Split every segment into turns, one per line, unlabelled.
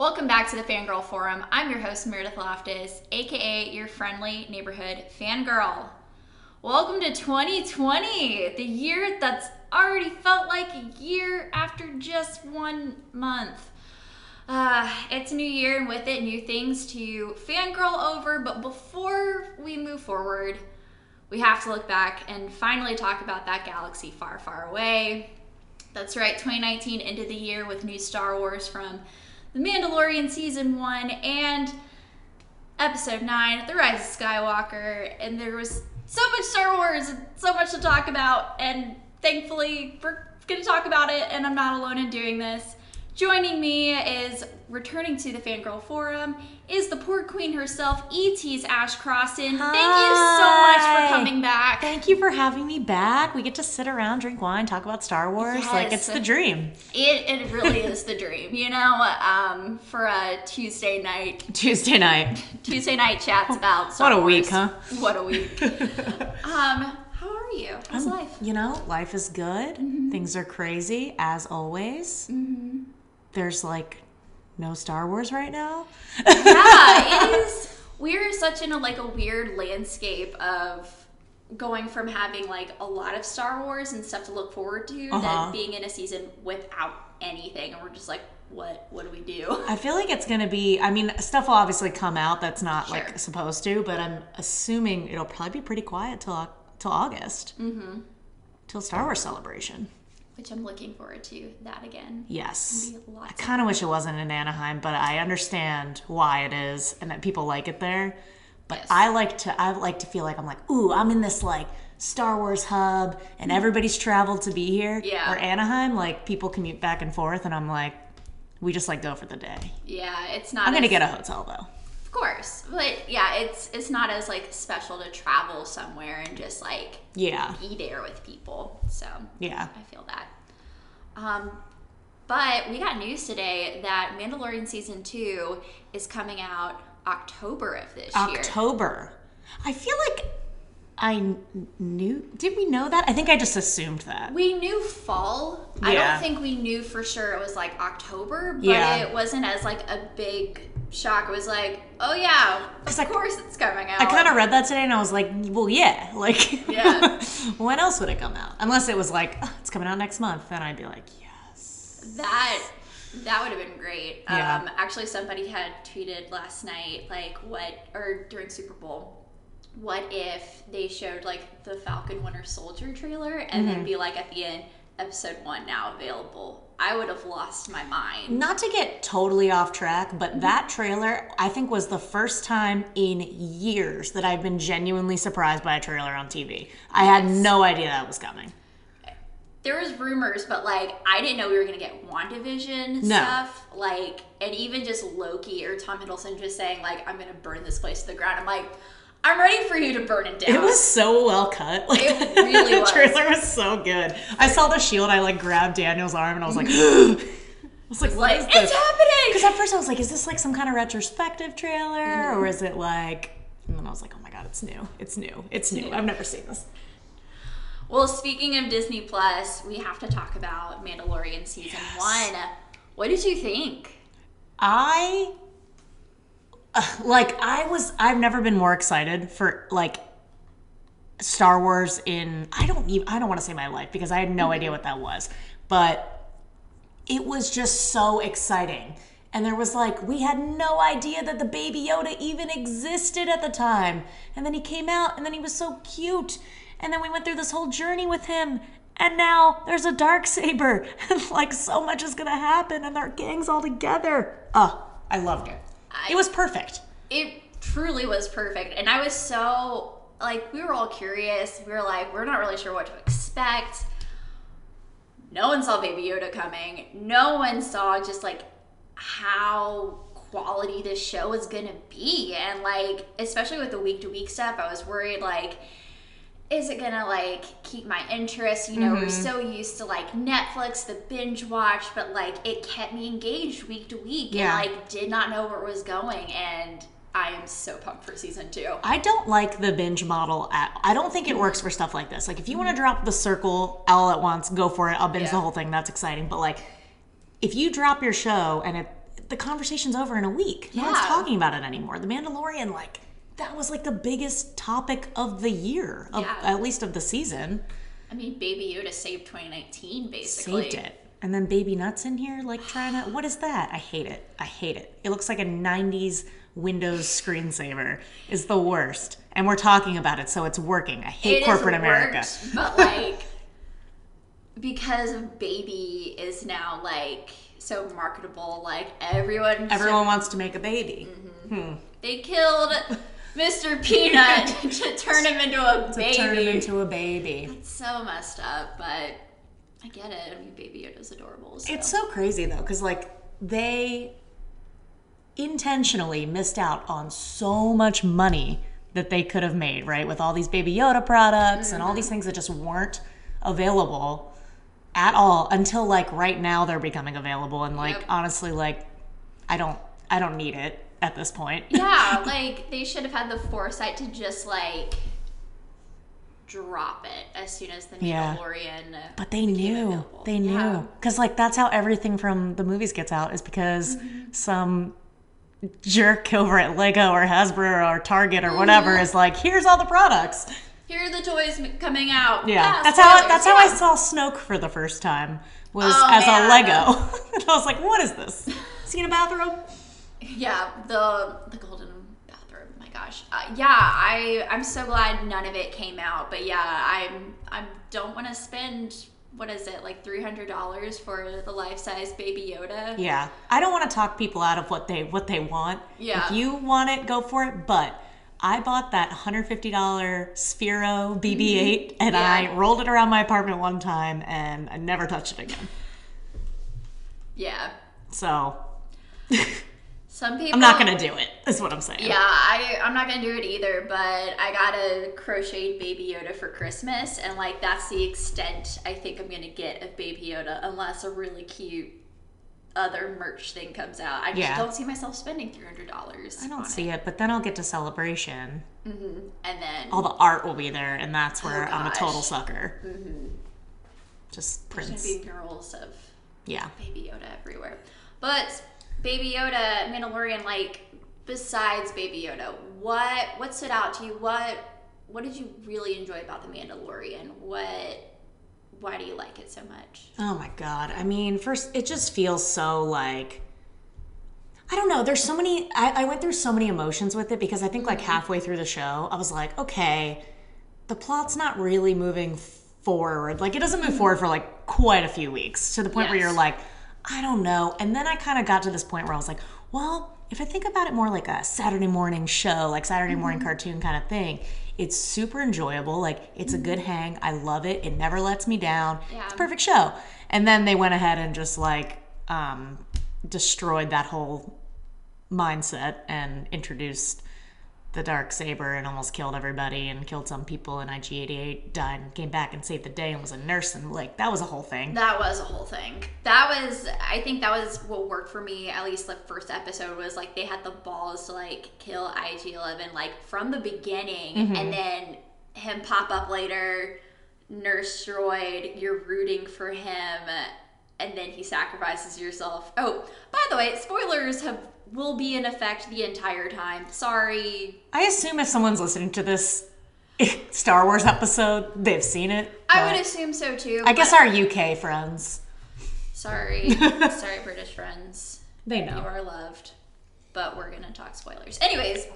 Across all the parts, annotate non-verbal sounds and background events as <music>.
Welcome back to the Fangirl Forum. I'm your host, Meredith Loftus, aka your friendly neighborhood fangirl. Welcome to 2020, the year that's already felt like a year after just one month. Uh, it's a new year, and with it, new things to fangirl over. But before we move forward, we have to look back and finally talk about that galaxy far, far away. That's right, 2019 ended the year with new Star Wars from The Mandalorian Season 1 and Episode 9, The Rise of Skywalker. And there was so much Star Wars and so much to talk about. And thankfully, we're to talk about it, and I'm not alone in doing this. Joining me is returning to the Fangirl Forum is the poor queen herself, E.T.'s Ash Crossan. Thank you so much for coming back.
Thank you for having me back. We get to sit around, drink wine, talk about Star Wars. Like it's the dream.
It, it really is the dream, you know, um, for a Tuesday night, <laughs>
Tuesday night.
Tuesday night chats about Star
What a
Wars.
week, huh?
What a week. <laughs> um, how are you? How's life?
You know, life is good. Things are crazy as always. There's like no Star Wars right now.
yeah, it <laughs> is. We're such in a like a weird landscape of going from having like a lot of Star Wars and stuff to look forward to,
Uh-huh.
then being in a season without anything, and we're just like, what? What do we do?
I feel like it's gonna be. I mean, stuff will obviously come out that's not
Sure.
like supposed to, but I'm assuming it'll probably be pretty quiet till till August. Mm-hmm. Till Star Wars celebration.
Which I'm looking forward to that again.
Yes. I kind of wish it wasn't in Anaheim, but I understand why it is and that people like it there. But
Yes.
I like to I like to feel like I'm like, ooh, I'm in this like Star Wars hub and mm-hmm. everybody's traveled to be here.
Yeah.
Or Anaheim, like people commute back and forth and I'm like, we just like go for the day.
Yeah, it's not.
I'm gonna get a hotel though.
Of course, but yeah, it's it's not as like special to travel somewhere and just like
Yeah.
be there with people. So
Yeah.
I feel that. Um, but we got news today that Mandalorian season two is coming out October of this year.
October. I feel like I knew. Did we know that? I think I just assumed that.
We knew fall. I don't think we knew for sure it was like October, but
Yeah.
it wasn't as like a big shock. It was like, oh yeah, of
I-
course it's coming out.
I kind of read that today and I was like, well, yeah. Like,
Yeah. <laughs>
when else would it come out? Unless it was like, "Oh, it's coming out next month. Then I'd be like, yes.
That that would have been great.
Yeah.
Um, actually, somebody had tweeted last night, like, what, or during Super Bowl, what if they showed, like, the Falcon Winter Soldier trailer and
Mm-hmm.
then be like, at the end, episode one now available? I would have lost my mind.
Not to get totally off track, but that trailer, I think, was the first time in years that I've been genuinely surprised by a trailer on TV. I had no idea that was coming.
There was rumors, but, like, I didn't know we were going to get WandaVision
No.
stuff. Like, and even just Loki or Tom Hiddleston just saying, like, I'm going to burn this place to the ground. I'm like, I'm ready for you to burn it down.
It was so well cut. Like,
It <laughs> really was.
the
was.
trailer was so good. I saw the shield. I like grabbed Daniel's arm and I was like, <gasps> I was like, what
like, it's
this?
happening!
Because at first I was like, is this like some kind of retrospective trailer
Mm-hmm.
or is it like? And then I was like, oh my god, it's new. It's new. It's new. I've never seen this.
Well, speaking of Disney Plus, we have to talk about Mandalorian season
Yes.
one. What did you think?
I like I was I've never been more excited for like Star Wars in I don't even I don't want to say my life because I had no idea what that was. But it was just so exciting. And there was like we had no idea that the baby Yoda even existed at the time. And then he came out and then he was so cute. And then we went through this whole journey with him. And now there's a dark saber, <laughs> and like so much is gonna happen, and their gangs all together. Oh, I loved it.
I-
it was perfect.
It truly was perfect. And I was so, like, we were all curious. We were like, we're not really sure what to expect. No one saw Baby Yoda coming. No one saw just, like, how quality this show is gonna be. And, like, especially with the week to week stuff, I was worried, like, is it gonna like keep my interest? You know, we're mm-hmm. so used to like Netflix, the binge watch, but like it kept me engaged week to week
Yeah.
and like did not know where it was going. And I am so pumped for season two.
I don't like the binge model at I don't think it works for stuff like this. Like if you want to drop the circle all at once, go for it. I'll binge
Yeah.
the whole thing. That's exciting. But like if you drop your show and it the conversation's over in a week. No one's talking about it anymore. The Mandalorian, like, that was like the biggest topic of the year, of,
Yeah.
at least of the season.
I mean, Baby Yoda saved 2019 basically.
Saved it. And then Baby Nuts in here, like trying to. What is that? I hate it. I hate it. It looks like a 90s Windows screensaver. Is the worst. And we're talking about it, so it's working. I hate
It
corporate
has
America.
but like <laughs> because Baby is now like so marketable, like everyone
Everyone wants to make a baby. Mm-hmm. Hmm.
they killed <laughs> Mr. Peanut <laughs> to turn him into a baby.
Turn him into a baby.
It's so messed up, but I get it. I mean, Baby Yoda's adorable. So.
It's so crazy though, because like they intentionally missed out on so much money that they could have made, right? With all these Baby Yoda products and all these mm-hmm. things that just weren't available at all until like right now they're becoming available. And like
Yep.
honestly, like I don't I don't need it at this point.
yeah, <laughs> like they should have had the foresight to just like drop it as soon as the
Yeah.
Mandalorian.
But they knew.
available.
They knew.
Yeah.
Because, like, that's how everything from the movies gets out, is because some jerk over at Lego or Hasbro or Target or whatever is like, here's all the products.
Here are the toys coming out.
Yeah.
Ah,
that's how
spoilers,
that's how I saw Snoke for the first time, was
Oh,
as
man.
a Lego. <laughs> and I was like, what is this? <laughs> Is he in a bathroom?
Yeah, the the golden bathroom. My gosh. Uh, yeah, I I'm so glad none of it came out. But yeah, I'm I don't want to spend what is it like three hundred dollars for the life size Baby Yoda.
Yeah. I don't want to talk people out of what they what they want.
Yeah.
If you want it, go for it. But I bought that $150 Sphero BB-8 and
Yeah.
I rolled it around my apartment one time and I never touched it again.
Yeah.
So <laughs>
Some people.
I'm not gonna do it. Is what I'm saying.
Yeah, I I'm not gonna do it either. But I got a crocheted Baby Yoda for Christmas, and like that's the extent I think I'm gonna get of Baby Yoda, unless a really cute other merch thing comes out. I just
Yeah.
don't see myself spending three hundred dollars.
I don't see it, but then I'll get to celebration.
Mm-hmm, and then
All the art will be there, and that's oh, where
Oh,
I'm a total sucker. Mm-hmm. Just
there's
Prince.
gonna be murals of
Yeah.
Baby Yoda everywhere. But Baby Yoda, Mandalorian, like besides Baby Yoda, what what stood out to you? What what did you really enjoy about the Mandalorian? What why do you like it so much?
Oh my god. I mean, first, it just feels so like. I don't know. There's so many. I, I went through so many emotions with it because I think like mm-hmm. halfway through the show, I was like, okay, the plot's not really moving forward. Like, it doesn't move mm-hmm. forward for like quite a few weeks to the point where you're like, I don't know. And then I kind of got to this point where I was like, well, if I think about it more like a Saturday morning show, like Saturday morning cartoon kind of thing, it's super enjoyable. Like, it's a good hang. I love it. It never lets me down.
Yeah.
It's a perfect show. And then they went ahead and just like um, destroyed that whole mindset and introduced the dark saber and almost killed everybody and killed some people and IG88 died and came back and saved the day and was a nurse and like that was a whole thing.
That was a whole thing. That was I think that was what worked for me, at least the first episode was like they had the balls to like kill IG eleven like from the beginning mm-hmm. and then him pop up later, nurse droid, you're rooting for him and then he sacrifices yourself. Oh, by the way, spoilers have will be in effect the entire time. Sorry.
I assume if someone's listening to this <laughs> Star Wars episode, they've seen it.
I would assume so too.
I guess our UK friends,
sorry. <laughs> sorry, British friends.
they know.
You are loved, but we're gonna talk spoilers. Anyways,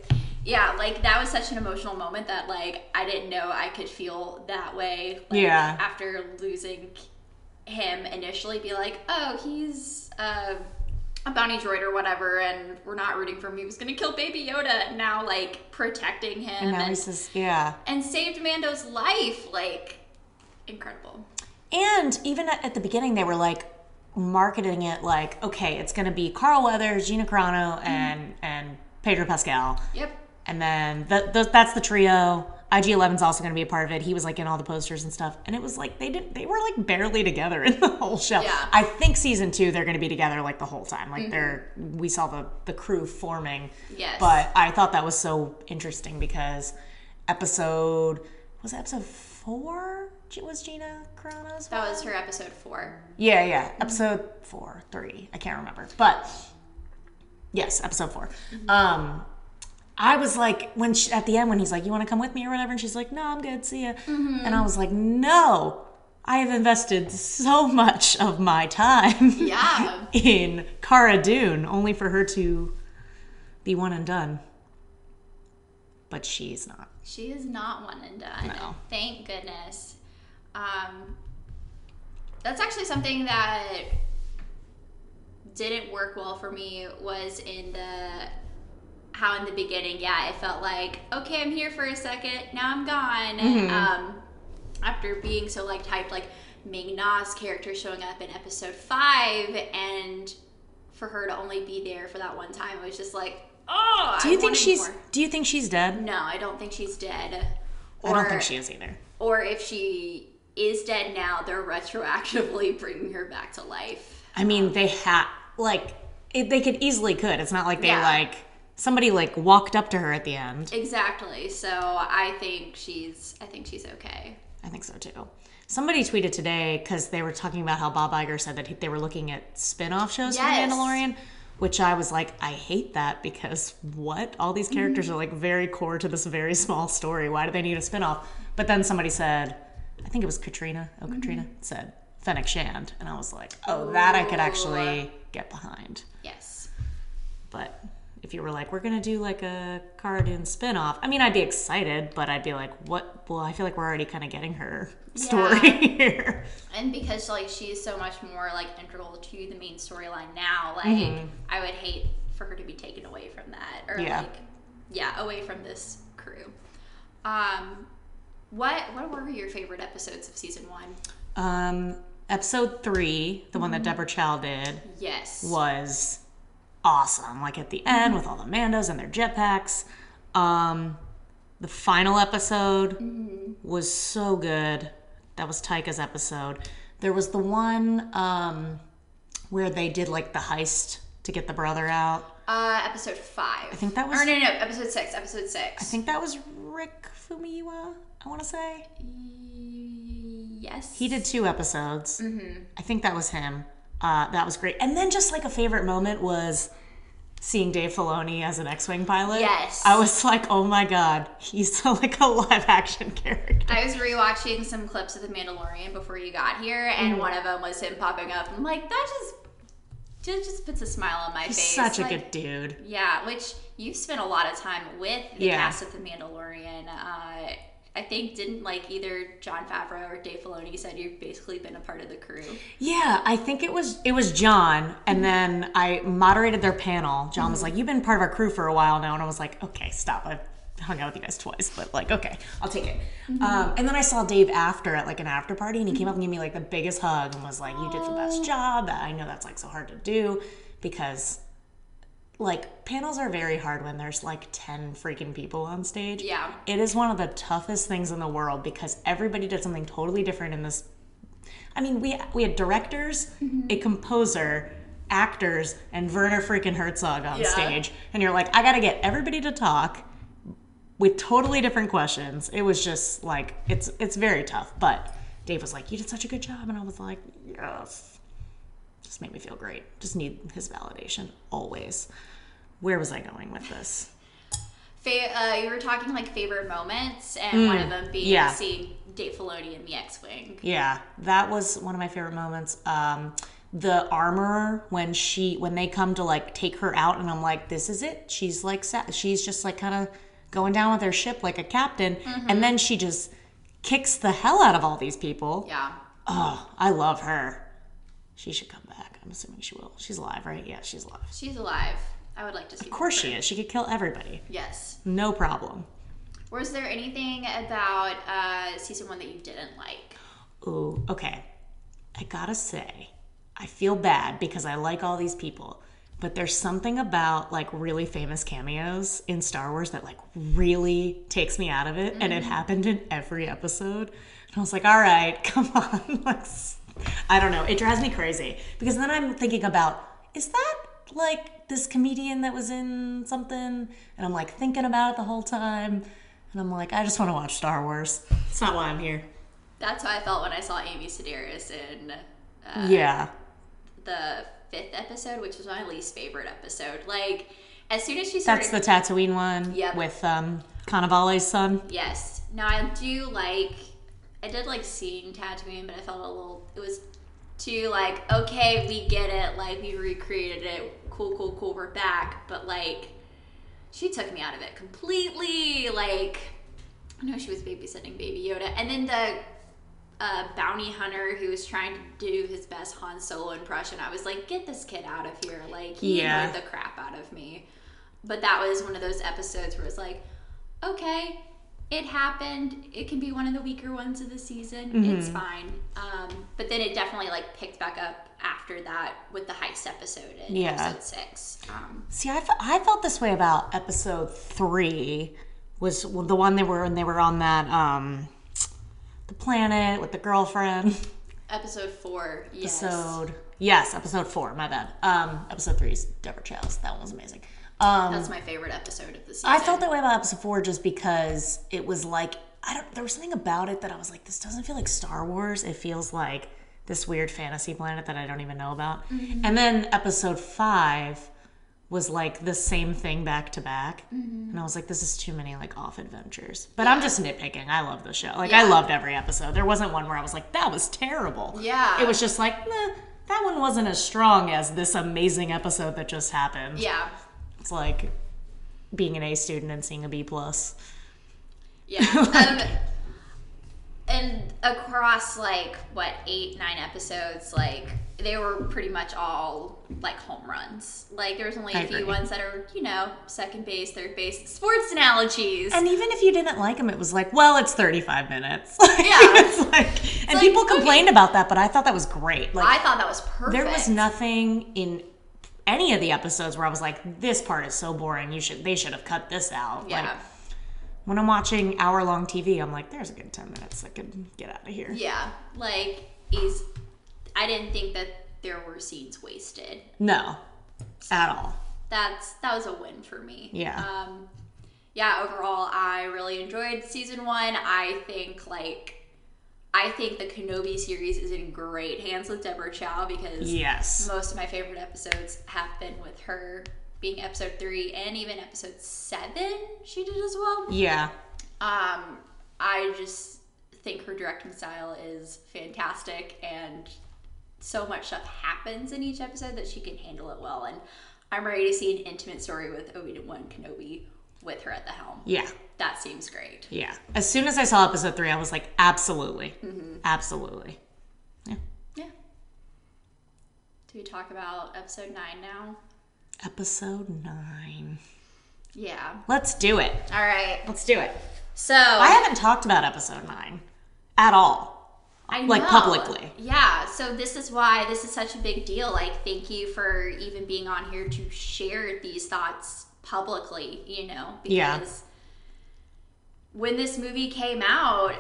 yeah, like that was such an emotional moment that like I didn't know I could feel that way. Like,
Yeah.
After losing him initially, be like, oh, he's uh, a bounty droid or whatever, and we're not rooting for him. He was gonna kill Baby Yoda. Now, like protecting him
And now
and,
says, yeah.
and saved Mando's life. Like incredible.
And even at, the beginning, they were like marketing it like, okay, it's going to be Carl Weathers, Gina Carano, mm-hmm. and and Pedro Pascal,
Yep.
and then the, the, that's the trio. IG 11's also going to be a part of it. He was like in all the posters and stuff, and it was like they didn't. They were like barely together in the whole show.
Yeah.
I think season two they're going to be together like the whole time. Like mm-hmm. they're we saw the the crew forming.
Yes.
But I thought that was so interesting because episode was it episode four G- was Gina Carano's
That was her episode four.
yeah, yeah. Mm-hmm. Episode four, three. I can't remember. But Yes, episode 4 mm-hmm. Um, I was like, when she, at the end, when he's like, "You want to come with me or whatever," and she's like, "No, I'm good. See ya." And I was like, "No, I have invested so much of my time
Yeah. <laughs>
in Cara Dune, only for her to be one and done." But she's not.
She is not one and done.
No.
Thank goodness. Um, that's actually something that didn't work well for me was in the how in the beginning, yeah, it felt like, okay, I'm here for a second, now I'm gone.
Mm-hmm.
Um, after being so like hyped, like Ming Na's character showing up in episode five, and for her to only be there for that one time, it was just like, oh.
Do you think she's? Do you think she's dead?
No, I don't think she's dead.
I don't think she is either.
Or if she is dead now, they're retroactively <laughs> bringing her back to life.
I mean, they had like it, they could easily could. It's not like they
Yeah.
like somebody like walked up to her at the end.
Exactly. So I think she's. I think she's okay.
I think so too. Somebody tweeted today because they were talking about how Bob Iger said that he, they were looking at spin-off shows
Yes.
for Mandalorian, which I was like, I hate that because what? All these characters are like very core to this very small story. Why do they need a spin-off? But then somebody said, I think it was Katrina. Oh, mm-hmm. Katrina said Fennec Shand, and I was like, oh, that I could actually get behind.
Yes.
But if you were like, we're gonna do like a Cara Dune spin-off, I mean, I'd be excited, but I'd be like, what? Well, I feel like we're already kind of getting her story <laughs> here.
And because like she's so much more like integral to the main storyline now, like I would hate for her to be taken away from that, or
Yeah.
like yeah, away from this crew. Um, what what were your favorite episodes of season one?
Um, episode three, the one that Deborah Chow did,
Yes.
was awesome. Like at the end with all the Mandos and their jetpacks. Um, the final episode was so good. That was Taika's episode. There was the one um, where they did like the heist to get the brother out.
Uh, episode five. I
think that was-
Or no, no, no, episode six. Episode six.
I think that was Rick Famuyiwa. I want to say
Yes.
he did two episodes. I think that was him. Uh, that was great. And then just like a favorite moment was seeing Dave Filoni as an X-wing pilot.
Yes.
I was like, oh my god, he's <laughs> like a live action character.
I was rewatching some clips of The Mandalorian before you got here,
Mm.
and one of them was him popping up. I'm like, that just just, just puts a smile on my
He's
face.
such a
Like,
good dude.
Yeah, which you've spent a lot of time with the
Yeah.
cast of The Mandalorian. Uh, I think didn't like either Jon Favreau or Dave Filoni said you've basically been a part of the crew.
Yeah, I think it was it was Jon, and mm-hmm. then I moderated their panel. Jon was mm-hmm. like, "You've been part of our crew for a while now," and I was like, "Okay, stop. I've hung out with you guys twice, but like, okay, I'll take it." Mm-hmm. Um, and then I saw Dave after at like an after party, and he came up and gave me like the biggest hug and was like, "You did the best job. That I know that's like so hard to do because." Like panels are very hard when there's like 10 freaking people on stage.
Yeah.
It is one of the toughest things in the world because everybody did something totally different in this I mean, we we had directors, mm-hmm. a composer, actors, and Werner freaking Herzog on
Yeah.
stage, and you're like, I gotta get everybody to talk with totally different questions. It was just like it's it's very tough. But Dave was like, "You did such a good job," and I was like, "Yes." Just made me feel great. Just need his validation always. Where was I going with this?
Fa- uh, you were talking like favorite moments, and one of them being
Mm, yeah.
seeing Dave Filoni in the X-wing.
Yeah, that was one of my favorite moments. Um, the armorer when she when they come to like take her out, and I'm like, this is it. She's like sa- she's just like kind of going down with her ship like a captain, and then she just kicks the hell out of all these people.
Yeah.
Oh, I love her. She should come. I'm assuming she will. She's alive, right? Yeah, she's alive.
She's alive. I would like to see.
Of course she is. She could kill everybody.
Yes.
No problem.
Was there anything about uh, season one that you didn't like?
Ooh, okay. I gotta say, I feel bad because I like all these people, but there's something about like really famous cameos in Star Wars that like really takes me out of it, and it happened in every episode. And I was like, all right, <laughs> come on. <laughs> like, I don't know. It drives me crazy because then I'm thinking about, is that like this comedian that was in something? And I'm like thinking about it the whole time. And I'm like, I just want to watch Star Wars. It's not why I'm here.
That's how I felt when I saw Amy Sedaris in uh,
Yeah.
the fifth episode, which was my least favorite episode. Like, as soon as she started,
That's the Tatooine one
Yep.
with um, Cannavale's son.
yes. Now I do like, I did like seeing Tatooine, but I felt a little. It was too like, okay, we get it. Like we recreated it. Cool, cool, cool. We're back. But like, she took me out of it completely. Like, I know she was babysitting Baby Yoda, and then the uh, bounty hunter who was trying to do his best Han Solo impression. I was like, get this kid out of here. Like, he
Yeah.
annoyed the crap out of me. But that was one of those episodes where it's like, okay, it happened. It can be one of the weaker ones of the season. It's fine. Um, but then it definitely like picked back up after that with the heist episode in
Yeah.
episode six. Um,
See, I, fe- I felt this way about episode three, was the one they were when they were on that um, the planet with the girlfriend.
episode four, yes.
Episode yes, episode four. My bad. Um, episode three is Deborah Chow's. That one was amazing. Um,
That's my favorite episode of the season.
I felt that way about episode four just because it was like I don't. There was something about it that I was like, this doesn't feel like Star Wars. It feels like this weird fantasy planet that I don't even know about. And then episode five was like the same thing back to back, and I was like, this is too many like off adventures. But I'm just nitpicking. I love the show. Like I loved every episode. There wasn't one where I was like, that was terrible.
Yeah.
It was just like, nah, that one wasn't as strong as this amazing episode that just happened.
Yeah.
It's like being an A student and seeing a B plus.
Yeah. <laughs> um, and across like what eight, nine episodes, like they were pretty much all like home runs. Like there was only a
I
few
agree.
ones that are, you know, second base, third base, sports analogies.
And even if you didn't like them, it was like, well, it's 35 minutes. <laughs>
Yeah.
it's like, and
like,
people
okay.
complained about that, but I thought that was great. Like,
I thought that was perfect.
there was nothing in any of the episodes where I was like, this part is so boring. You should, they should have cut this out.
Yeah.
Like, when I'm watching hour long TV, I'm like, there's a good 10 minutes. I could get out of here.
yeah. Like is I didn't think that there were scenes wasted.
No, at all.
That's that was a win for me.
Yeah.
Um yeah, overall I really enjoyed season 1. I think like I think the Kenobi series is in great hands with Deborah Chow because
Yes.
most of my favorite episodes have been with her being episode 3 and even episode 7 she did as well.
Yeah.
Um, I just think her directing style is fantastic, and so much stuff happens in each episode that she can handle it well. And I'm ready to see an intimate story with Obi Wan Kenobi with her at the helm.
Yeah.
That seems great.
Yeah. As soon as I saw episode three, I was like, absolutely. Mm-hmm. Absolutely. Yeah.
Yeah. Do we talk about episode nine now?
Episode nine.
Yeah.
Let's do it.
All right.
Let's do it.
So
I haven't talked about episode nine at all.
I
like, publicly.
Yeah, so this is why this is such a big deal. Like, thank you for even being on here to share these thoughts publicly, you know? Because
Yeah.
when this movie came out,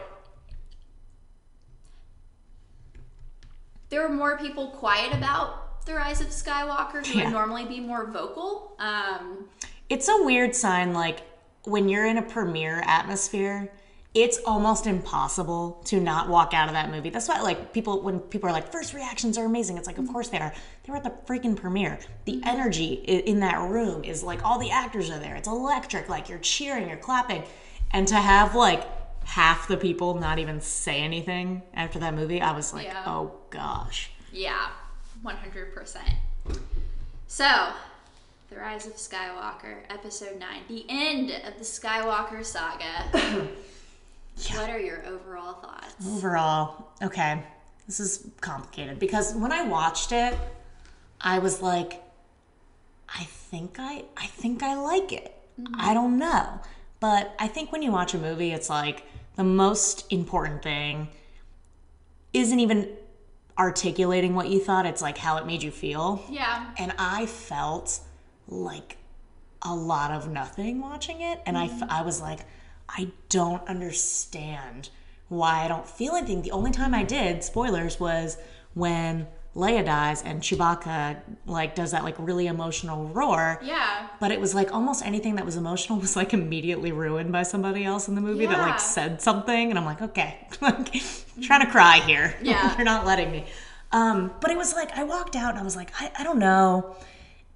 there were more people quiet about the rise of Skywalker who
Yeah.
would normally be more vocal. Um,
It's a weird sign, like when you're in a premiere atmosphere, it's almost impossible to not walk out of that movie. That's why, like, people, when people are like, first reactions are amazing, it's like, of course they are. They were at the freaking premiere. The mm-hmm. energy in that room is like, all the actors are there. It's electric. Like, you're cheering, you're clapping. And to have, like, half the people not even say anything after that movie, I was like,
Yeah.
oh gosh.
Yeah, 100%. So, The Rise of Skywalker, Episode 9, the end of the Skywalker saga. <laughs> What are your overall thoughts?
Overall, okay, this is complicated because when I watched it, I was like, I think I, I think I like it. Mm-hmm. I don't know, but I think when you watch a movie, it's like the most important thing isn't even articulating what you thought. It's like how it made you feel,
Yeah,
and I felt like a lot of nothing watching it and I, mm-hmm. f- I was like i don't understand why i don't feel anything. The only time i did spoilers was when leia dies and chewbacca like does that like really emotional roar.
Yeah,
but it was like almost anything that was emotional was like immediately ruined by somebody else in the movie that like said something and i'm like okay. <laughs> Like trying to cry here. <laughs>
Yeah.
you're not letting me. Um, but it was like I walked out and I was like, I, I don't know.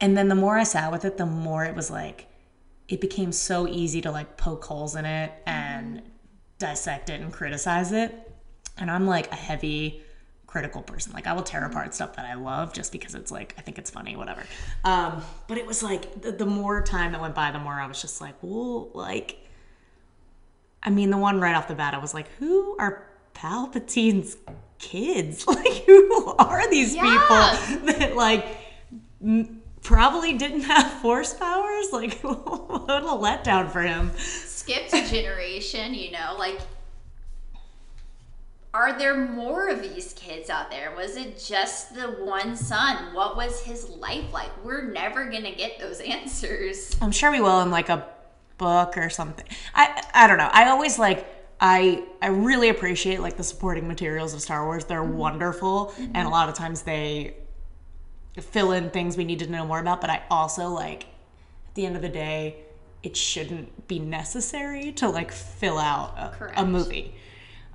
And then the more I sat with it, the more it was like it became so easy to like poke holes in it and dissect it and criticize it. And I'm like a heavy critical person. Like I will tear apart stuff that I love just because it's like I think it's funny, whatever. Um, but it was like the, the more time that went by, the more I was just like, well, like I mean, the one right off the bat, I was like, who are Palpatine's kids? <laughs> Like, who are these
Yeah.
people <laughs> that like m- probably didn't have force powers? Like, <laughs> what a letdown for him.
Skipped a generation, you know, like are there more of these kids out there? Was it just the one son? What was his life like? We're never gonna get those <laughs> answers.
I'm sure we will in like a book or something. I I don't know. I always like I I really appreciate like the supporting materials of Star Wars. They're mm-hmm. wonderful, and a mm-hmm. lot of times they fill in things we need to know more about. But I also like at the end of the day, it shouldn't be necessary to like fill out a, a movie.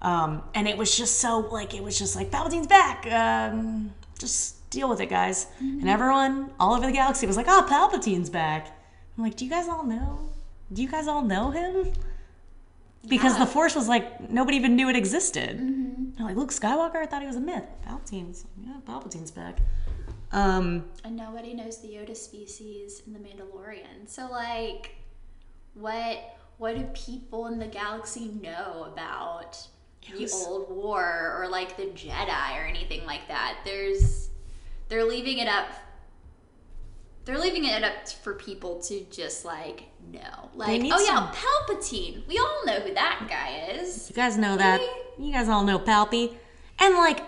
Um, and it was just so like it was just like Palpatine's back. Um, just deal with it, guys. And everyone all over the galaxy was like, "Oh, Palpatine's back." I'm like, "Do you guys all know? Do you guys all know him?" Because
Yeah.
the Force was like nobody even knew it existed. They're like Luke Skywalker, I thought he was a myth. Palpatine's, yeah, Palpatine's back. Um,
And nobody knows the Yoda species in the Mandalorian. So like what what do people in the galaxy know about the
was-
old war or like the Jedi or anything like that? There's they're leaving it up they're leaving it up for people to just like know. Like, oh
some-
yeah, Palpatine. We all know who that guy is.
You guys know that. You guys all know Palpy. And like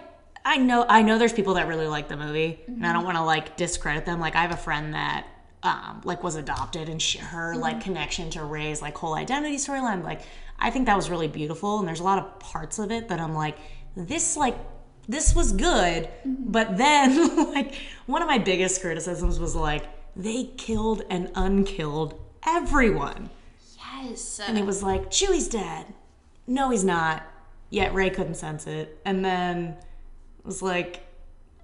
I know I know there's people that really like the movie and I mm-hmm. don't want to like discredit them. Like I have a friend that um like was adopted and she, her mm-hmm. like connection to Rey's like whole identity storyline like I think that was really beautiful and there's a lot of parts of it that I'm like this like this was good mm-hmm. but then <laughs> like one of my biggest criticisms was like they killed and unkilled everyone.
Yes.
And it was like, Chewie's dead. No, he's not. Yet Rey couldn't sense it. And then was like,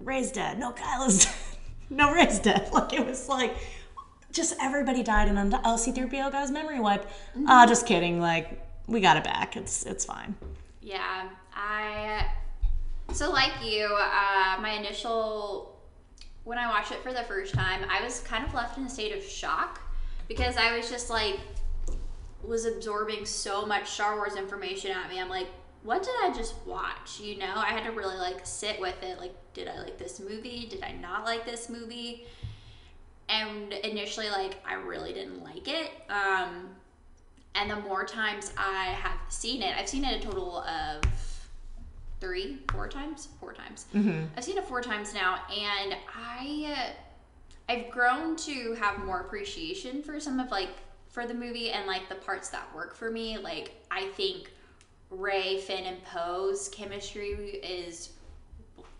Rey's dead. No, Kylo's <laughs> dead. No, Rey's dead. <laughs> Like, it was like, just everybody died and undied. Oh, C-3PO got his memory wiped. Ah, just kidding. Like, we got it back. It's it's fine.
Yeah, I. So, like you, uh, my initial. When I watched it for the first time, I was kind of left in a state of shock because I was just like. was absorbing so much Star Wars information at me. I'm like, what did I just watch? You know, I had to really like sit with it. Like, did I like this movie? Did I not like this movie? And initially, like, I really didn't like it. Um, and the more times I have seen it, I've seen it a total of three, four times, four times. I've seen it four times now, and I, uh, I've grown to have more appreciation for some of like for the movie and like the parts that work for me. Like I think Rey, Finn, and Poe's chemistry is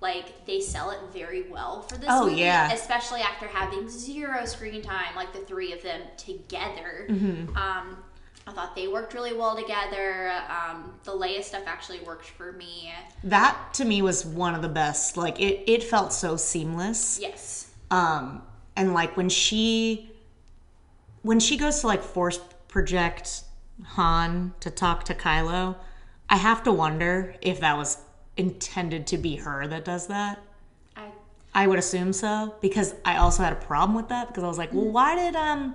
like they sell it very well for this
Oh,
movie,
yeah.
especially after having zero screen time, like the three of them together.
Mm-hmm.
Um, I thought they worked really well together. Um, the Leia stuff actually worked for me.
That to me was one of the best. Like it, it felt so seamless.
Yes.
Um, and like when she, when she goes to like force project Han to talk to Kylo, I have to wonder if that was intended to be her that does that.
I
I would assume so because I also had a problem with that because I was like, well, why did um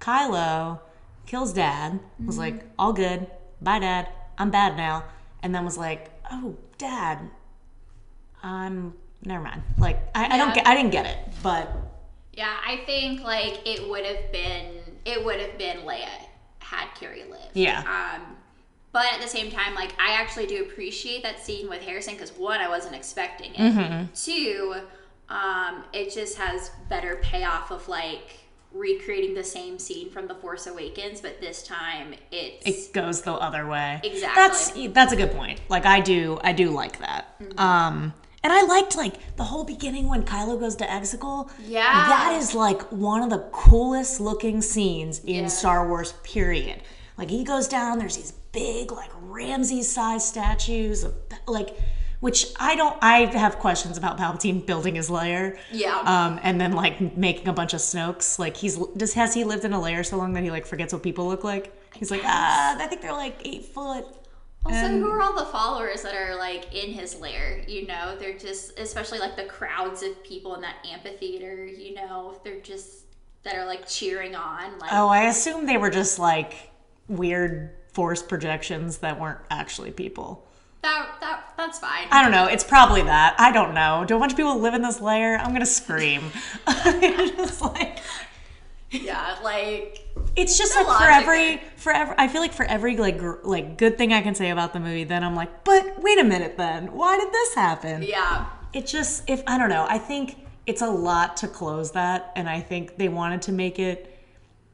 Kylo kills dad? Was like, all good, bye dad, I'm bad now, and then was like, oh dad, I'm never mind. Like I, I don't get, I didn't get it, but
Yeah, I think like it would have been it would have been Leia had Carrie lived.
Yeah.
Um, but at the same time, like I actually do appreciate that scene with Harrison because one, I wasn't expecting it. Two, um, it just has better payoff of like recreating the same scene from The Force Awakens, but this time it's
it goes the other way.
Exactly.
That's that's a good point. Like I do I do like that. Um and I liked like the whole beginning when Kylo goes to Exegol.
Yeah.
That is like one of the coolest looking scenes in
Yeah.
Star Wars period. Like he goes down, there's these big like Ramses sized statues of like which I don't. I have questions about Palpatine building his lair.
Yeah.
Um, and then like making a bunch of Snokes. Like he's does has he lived in a lair so long that he like forgets what people look like? He's like, ah, I think they're like eight foot.
Also,
And-
who are all the followers that are like in his lair? You know, they're just, especially like the crowds of people in that amphitheater. You know, they're just that are like cheering on. Like,
Oh, I assume they were just like weird force projections that weren't actually people.
that that that's fine.
I don't know. It's probably that. I don't know. Do a bunch of people live in this lair? I'm gonna scream. <laughs> just like
yeah, like
it's just like for every for every. I feel like for every like gr- like good thing I can say about the movie, then I'm like, but wait a minute, then why did this happen?
yeah,
It just if I don't know. I think it's a lot to close that, and I think they wanted to make it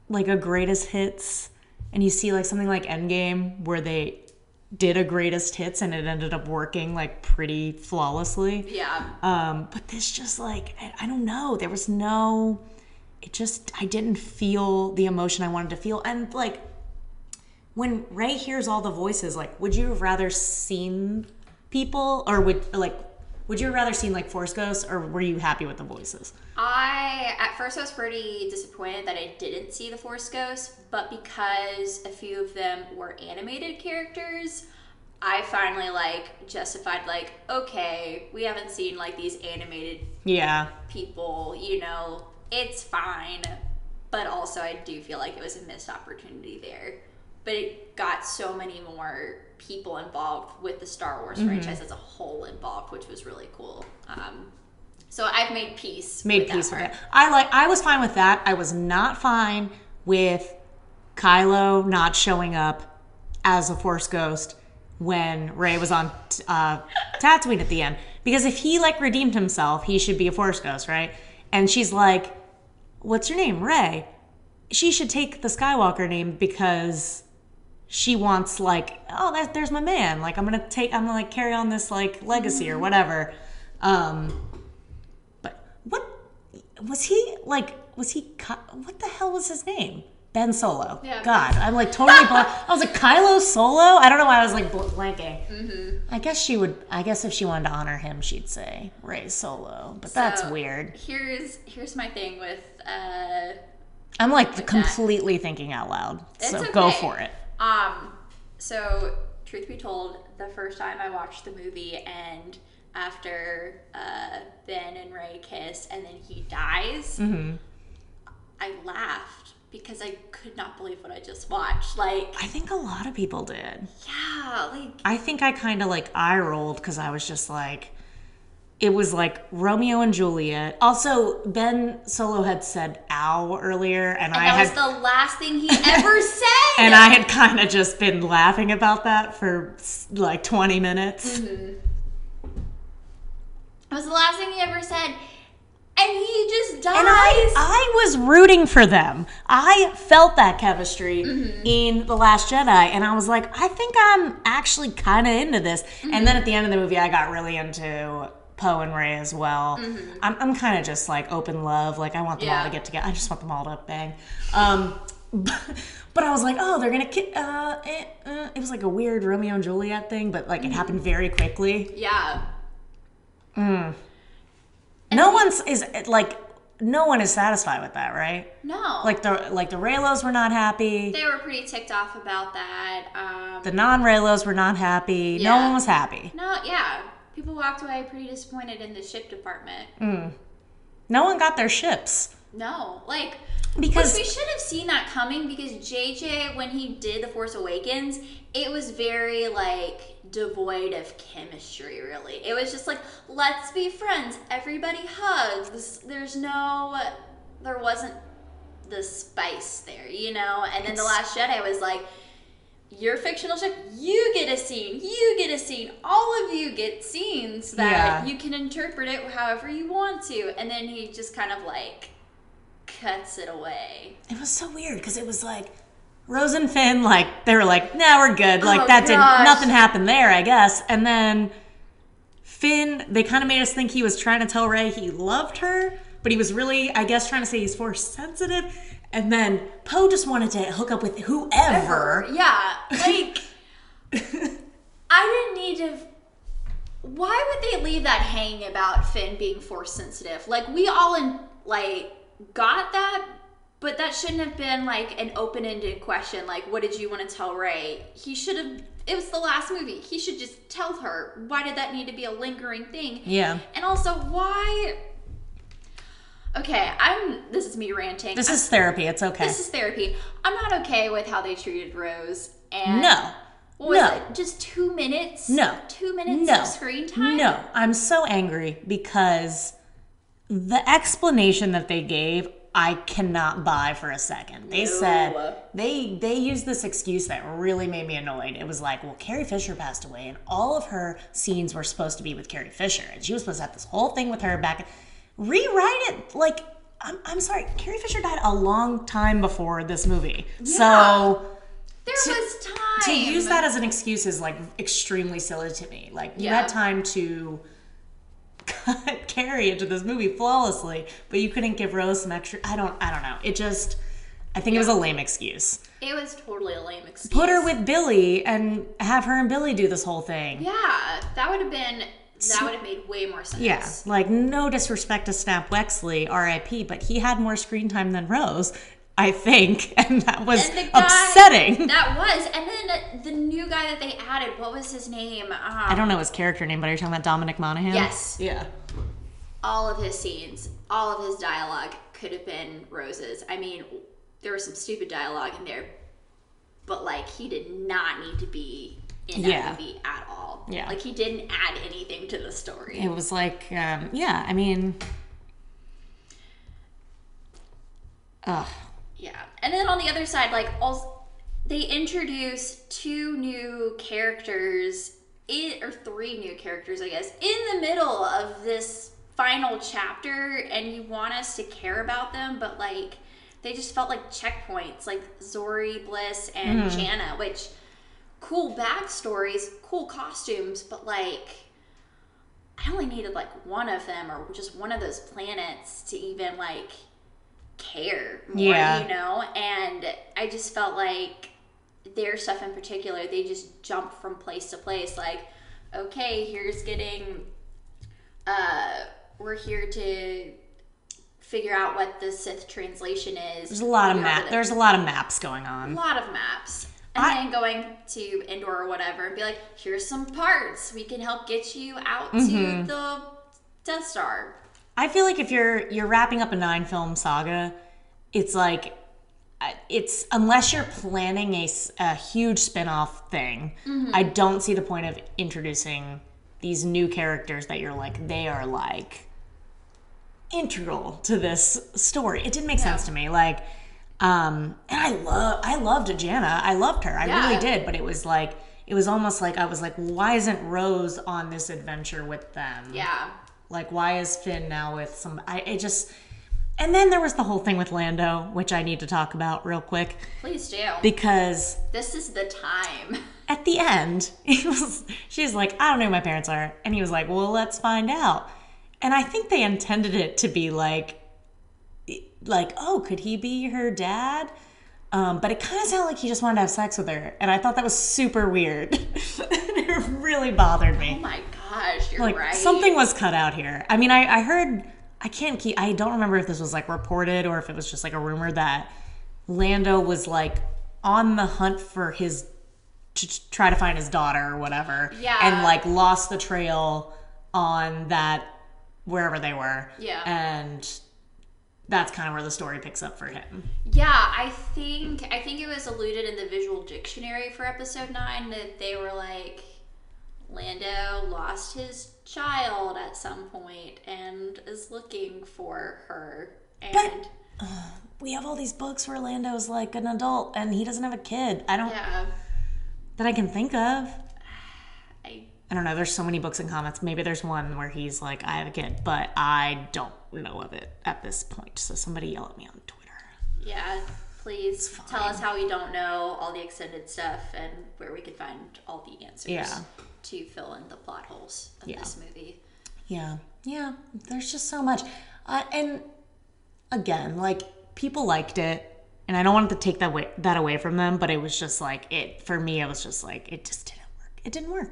like a greatest hits, and you see like something like Endgame where they did a greatest hits and it ended up working like pretty flawlessly.
yeah.
Um, but this just like I, I don't know. There was no. It just I didn't feel the emotion I wanted to feel, and like when Rey hears all the voices, like would you have rather seen people or would like would you have rather seen like Force Ghosts or were you happy with the voices?
I at first I was pretty disappointed that I didn't see the Force Ghosts, but because a few of them were animated characters, I finally like justified like okay, we haven't seen like these animated
Yeah,
people, you know, it's fine. But also I do feel like it was a missed opportunity there. But it got so many more people involved with the Star Wars
Mm-hmm.
franchise as a whole involved, which was really cool. Um, so I've made peace.
made
with
peace with it. I like I was fine with that. I was not fine with Kylo not showing up as a Force ghost when Rey was on uh, <laughs> Tatooine at the end. Because if he like redeemed himself, he should be a Force ghost, right? And she's like, "What's your name, Rey?" She should take the Skywalker name because she wants like, "Oh, that, there's my man. Like I'm gonna take, I'm gonna like carry on this like legacy or whatever." Um, but what was he like? Was he? What the hell was his name? Ben Solo.
Yeah,
God, I'm like totally. blank. <laughs> I was like Kylo Solo. I don't know why I was like bl- blanking.
Mm-hmm.
I guess she would. I guess if she wanted to honor him, she'd say Rey Solo. But that's weird.
Here's here's my thing with uh
I'm like completely thinking out loud. So
It's
go
okay.
for it.
Um, so truth be told, the first time I watched the movie and after uh, Ben and Rey kiss and then he dies,
Mm-hmm.
I laughed because I could not believe what I just watched. Like,
I think a lot of people did.
yeah, like
I think I kind of like eye rolled because I was just like, it was like Romeo and Juliet. Also, Ben Solo had said "ow" earlier, and, I
that
had
was the last thing he ever <laughs> said.
and I had kind of just been laughing about that for like twenty minutes.
Mm-hmm. It was the last thing he ever said, and he just dies.
And I, I was rooting for them. I felt that chemistry
Mm-hmm.
in The Last Jedi, and I was like, I think I'm actually kind of into this. And
Mm-hmm.
then at the end of the movie, I got really into Poe and Rey as well. I'm, I'm kind of just like open love. Like, I want them all
Mm-hmm.
To get together. I just want them all to bang. Um, <laughs> but I was like, oh, they're gonna. ki- Uh, eh, uh, it was like a weird Romeo and Juliet thing, but like it happened very quickly.
yeah.
No one's is like, no one is satisfied with that, right?
No.
like the like the Reylos were not happy.
they were pretty ticked off about that. Um,
The non Reylos were not happy. No one was happy.
no, yeah. People walked away pretty disappointed in the ship department. Hmm.
No one got their ships
No, like
because
we should have seen that coming because JJ when he did The Force Awakens, it was very like devoid of chemistry really. It was just like let's be friends, everybody hugs. There's no there wasn't the spice there, you know? And then The Last Jedi was like your fictional ship, you get a scene, you get a scene, all of you get scenes that
Yeah.
you can interpret it however you want to. And then he just kind of like cuts it away.
it was so weird because it was like Rose and Finn like they were like nah we're good like
Oh,
that didn't nothing happened there I guess and then Finn they kind of made us think he was trying to tell Rey he loved her but he was really I guess trying to say he's force sensitive and then Poe just wanted to hook up with whoever
Yeah, like <laughs> I didn't need to why would they leave that hanging about Finn being force sensitive? Like we all in like got that, but that shouldn't have been like an open-ended question. Like, what did you want to tell Rey? He should have. It was the last movie. He should just tell her. Why did that need to be a lingering thing?
Yeah.
And also, why? Okay, I'm. This is me ranting.
This
I'm-
is therapy. It's okay.
this is therapy. I'm not okay with how they treated Rose. And
no.
what was
No.
it? Just two minutes?
No.
Two minutes
No.
of screen time?
No. I'm so angry because the explanation that they gave, I cannot buy for a second. They
No.
said they they used this excuse that really made me annoyed. It was like, well, Carrie Fisher passed away, and all of her scenes were supposed to be with Carrie Fisher, and she was supposed to have this whole thing with her back. Rewrite it like. I'm, I'm sorry, Carrie Fisher died a long time before this movie. So
There
To-
was time.
to use that as an excuse is like extremely silly to me. Like you had time to <laughs> cut Carrie into this movie flawlessly, but you couldn't give Rose some extra. I don't. I don't know. It just. I think it was a lame excuse.
It was totally a lame excuse.
Put her with Billy and have her and Billy do this whole thing.
Yeah, that would have been. That would have made way more sense.
Yeah, like no disrespect to Snap Wexley, R.I.P., but he had more screen time than Rose, I think, <laughs> and that was
And guy-
upsetting.
That was, and then the new guy that they added. What was his name? Um,
I don't know his character name, but are you talking about Dominic Monaghan?
Yes.
Yeah.
all of his scenes, all of his dialogue could have been Rose's. I mean, there was some stupid dialogue in there, but like he did not need to be in that
Yeah.
movie at all.
Yeah.
like he didn't add anything to the story.
It was like, um, yeah, I mean, ugh.
Yeah, and then on the other side, like also they introduced two new characters, in, or three new characters, I guess, in the middle of this final chapter, and you want us to care about them, but like they just felt like checkpoints, like Zorii, Bliss, and Jannah, which cool backstories, cool costumes, but like. I only needed like one of them or just one of those planets to even like care more,
Yeah.
you know? And I just felt like their stuff in particular, they just jump from place to place. Like, okay, here's getting, uh, we're here to figure out what the Sith translation is.
There's a lot of map. There's a lot of maps going on.
a lot of maps. And
I-
then going to Endor or whatever and be like, here's some parts. We can help get you out
Mm-hmm.
to the Death Star.
I feel like if you're you're wrapping up a nine film saga, it's like uh, it's unless you're planning a, a huge spin-off thing, I don't see the point of introducing these new characters that you're like they are like integral to this story. It didn't make sense to me. Like um and I love I loved Jannah. I loved her. I
Yeah.
really did, but it was like it was almost like I was like why isn't Rose on this adventure with them?
Yeah.
Like, why is Finn now with some? I it just. And then there was the whole thing with Lando, which I need to talk about real quick
Please do.
because
this is the time. <laughs>
at the end, <laughs> he was. She's like, I don't know who my parents are, and he was like, Well, let's find out. And I think they intended it to be like, like, oh, could he be her dad? Um, but it kind of sounded like he just wanted to have sex with her, and I thought that was super weird. <laughs> it really bothered me.
Oh my gosh, you're
like
right.
something was cut out here. I mean, I, I heard I can't keep I don't remember if this was like reported or if it was just like a rumor that Lando was like on the hunt for his to try to find his daughter or whatever.
Yeah.
And like lost the trail on that wherever they were.
Yeah.
And that's kind of where the story picks up for him.
Yeah, I think I think it was alluded in the visual dictionary for episode nine that they were like Lando lost his child at some point and is looking for her. And
But- We have all these books where Lando's like an adult and he doesn't have a kid. I don't
yeah,
that I can think of.
I
don't know. There's so many books and comments. Maybe there's one where he's like, I have a kid, but I don't know of it at this point. So somebody yell at me on Twitter.
yeah. Please tell us how we don't know all the extended stuff and where we can find all the answers
Yeah.
to fill in the plot holes of
Yeah.
this movie.
Yeah, yeah. There's just so much, uh, and again, like people liked it, and I don't want to take that way that away from them, but it was just like it for me. It was just like it just didn't work. It didn't work.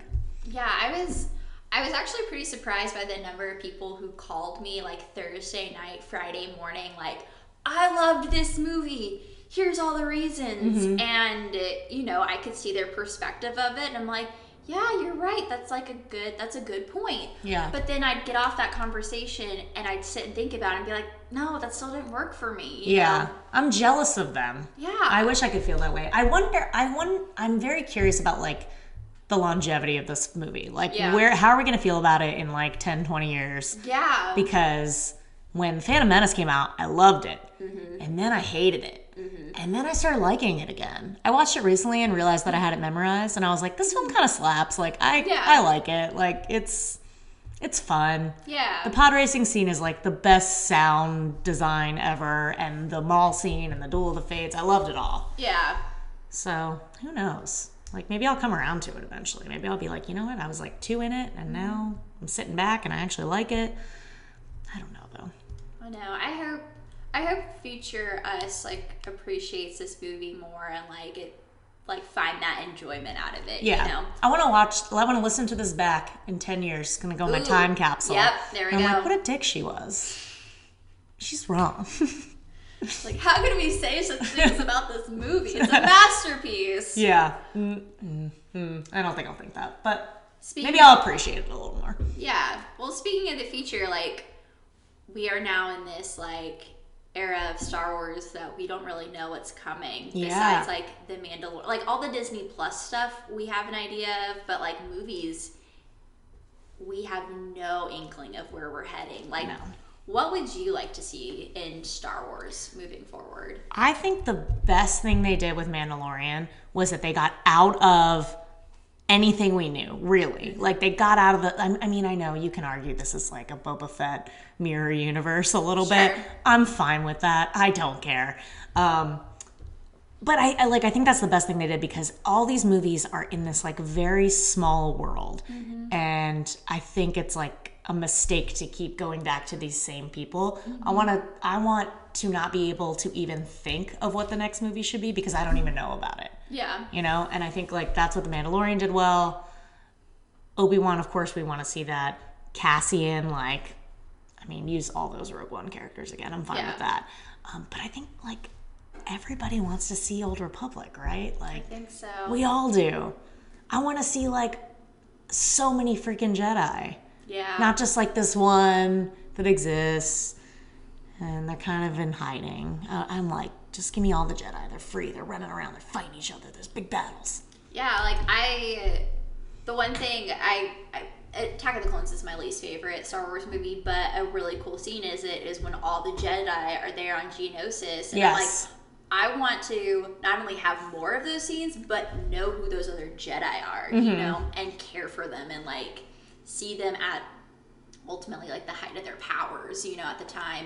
Yeah, I was I was actually pretty surprised by the number of people who called me like Thursday night, Friday morning, like, I loved this movie. Here's all the reasons.
Mm-hmm.
And, you know, I could see their perspective of it. And I'm like, yeah, you're right. That's like a good, that's a good point.
Yeah.
But then I'd get off that conversation and I'd sit and think about it and be like, no, that still didn't work for me.
Yeah,
know?
I'm jealous of them.
Yeah.
I wish I could feel that way. I wonder. I want, I'm very curious about like the longevity of this movie. Like,
Yeah.
where? How are we gonna feel about it in like 10, 20 years?
yeah.
Because when Phantom Menace came out, I loved it,
Mm-hmm.
and then I hated it, and then I started liking it again. I watched it recently and realized that I had it memorized, and I was like, this film kind of slaps. Like, I
Yeah.
I like it. Like, it's it's fun.
yeah.
The pod racing scene is like the best sound design ever, and the mall scene and the Duel of the Fates. I loved it all.
yeah.
So who knows? Like maybe I'll come around to it eventually. Maybe I'll be like, you know what? I was like two in it, and now mm-hmm. I'm sitting back and I actually like it. I don't know though.
I know. I hope I hope future us like appreciates this movie more and like it like find that enjoyment out of it.
Yeah,
You know?
I want to watch. I want to listen to this back in ten years. It's gonna go in my
Ooh,
time capsule.
yep, there we
and I'm
go.
like, what a dick she was. She's wrong. <laughs>
Like how could we say such things about this movie? It's a masterpiece. <laughs>
yeah. Mm, mm, mm. I don't think I'll think that, but
Speaking
maybe I'll appreciate it a little more.
Yeah. Well, speaking of the future, like we are now in this like era of Star Wars that we don't really know what's coming.
Yeah.
Besides like the Mandalorian, like all the Disney Plus stuff, we have an idea of, but like movies, we have no inkling of where we're heading. Like,
No.
What would you like to see in Star Wars moving forward?
I think the best thing they did with Mandalorian was that they got out of anything we knew, really. Like they got out of the. I I mean, I know you can argue this is like a Boba Fett mirror universe a little bit. I'm fine with that. I don't care. Um, but I, I like. I think that's the best thing they did because all these movies are in this like very small world, and I think it's like a mistake to keep going back to these same people. I want to. I want to not be able to even think of what the next movie should be because I don't even know about it
Yeah.
you know and i think like that's what the mandalorian did well obi-wan of course we want to see that cassian like i mean use all those rogue one characters again i'm fine
Yeah.
with that um, but i think like everybody wants to see old republic right
I
like
think so.
we all do i want to see like so many freaking jedi
yeah.
not just like this one that exists and they're kind of in hiding. Uh, i'm like just give me all the jedi. They're free. They're running around. They're fighting each other. There's big battles.
Yeah, like I, the one thing I, I Attack of the Clones is my least favorite Star Wars movie, but a really cool scene is it is when all the Jedi are there on Geonosis, and
Yes.
I'm like, I want to not only have more of those scenes, but know who those other Jedi are, you know, and care for them and like see them at ultimately like the height of their powers, you know, at the time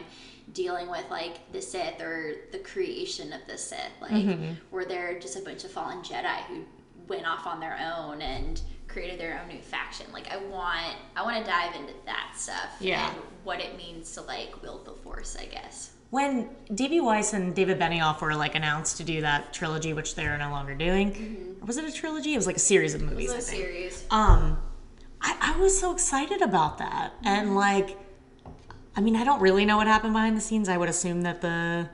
dealing with like the Sith or the creation of the Sith, like where they're just a bunch of fallen Jedi who went off on their own and created their own new faction. Like I want I want to dive into that stuff
Yeah.
and what it means to like wield the force, I guess.
when D.B. Weiss and David Benioff were like announced to do that trilogy, which they're no longer doing, or was it a trilogy? It was like a series of movies. I
It's a series.
Um, I, I was so excited about that, and like, I mean, I don't really know what happened behind the scenes. I would assume that the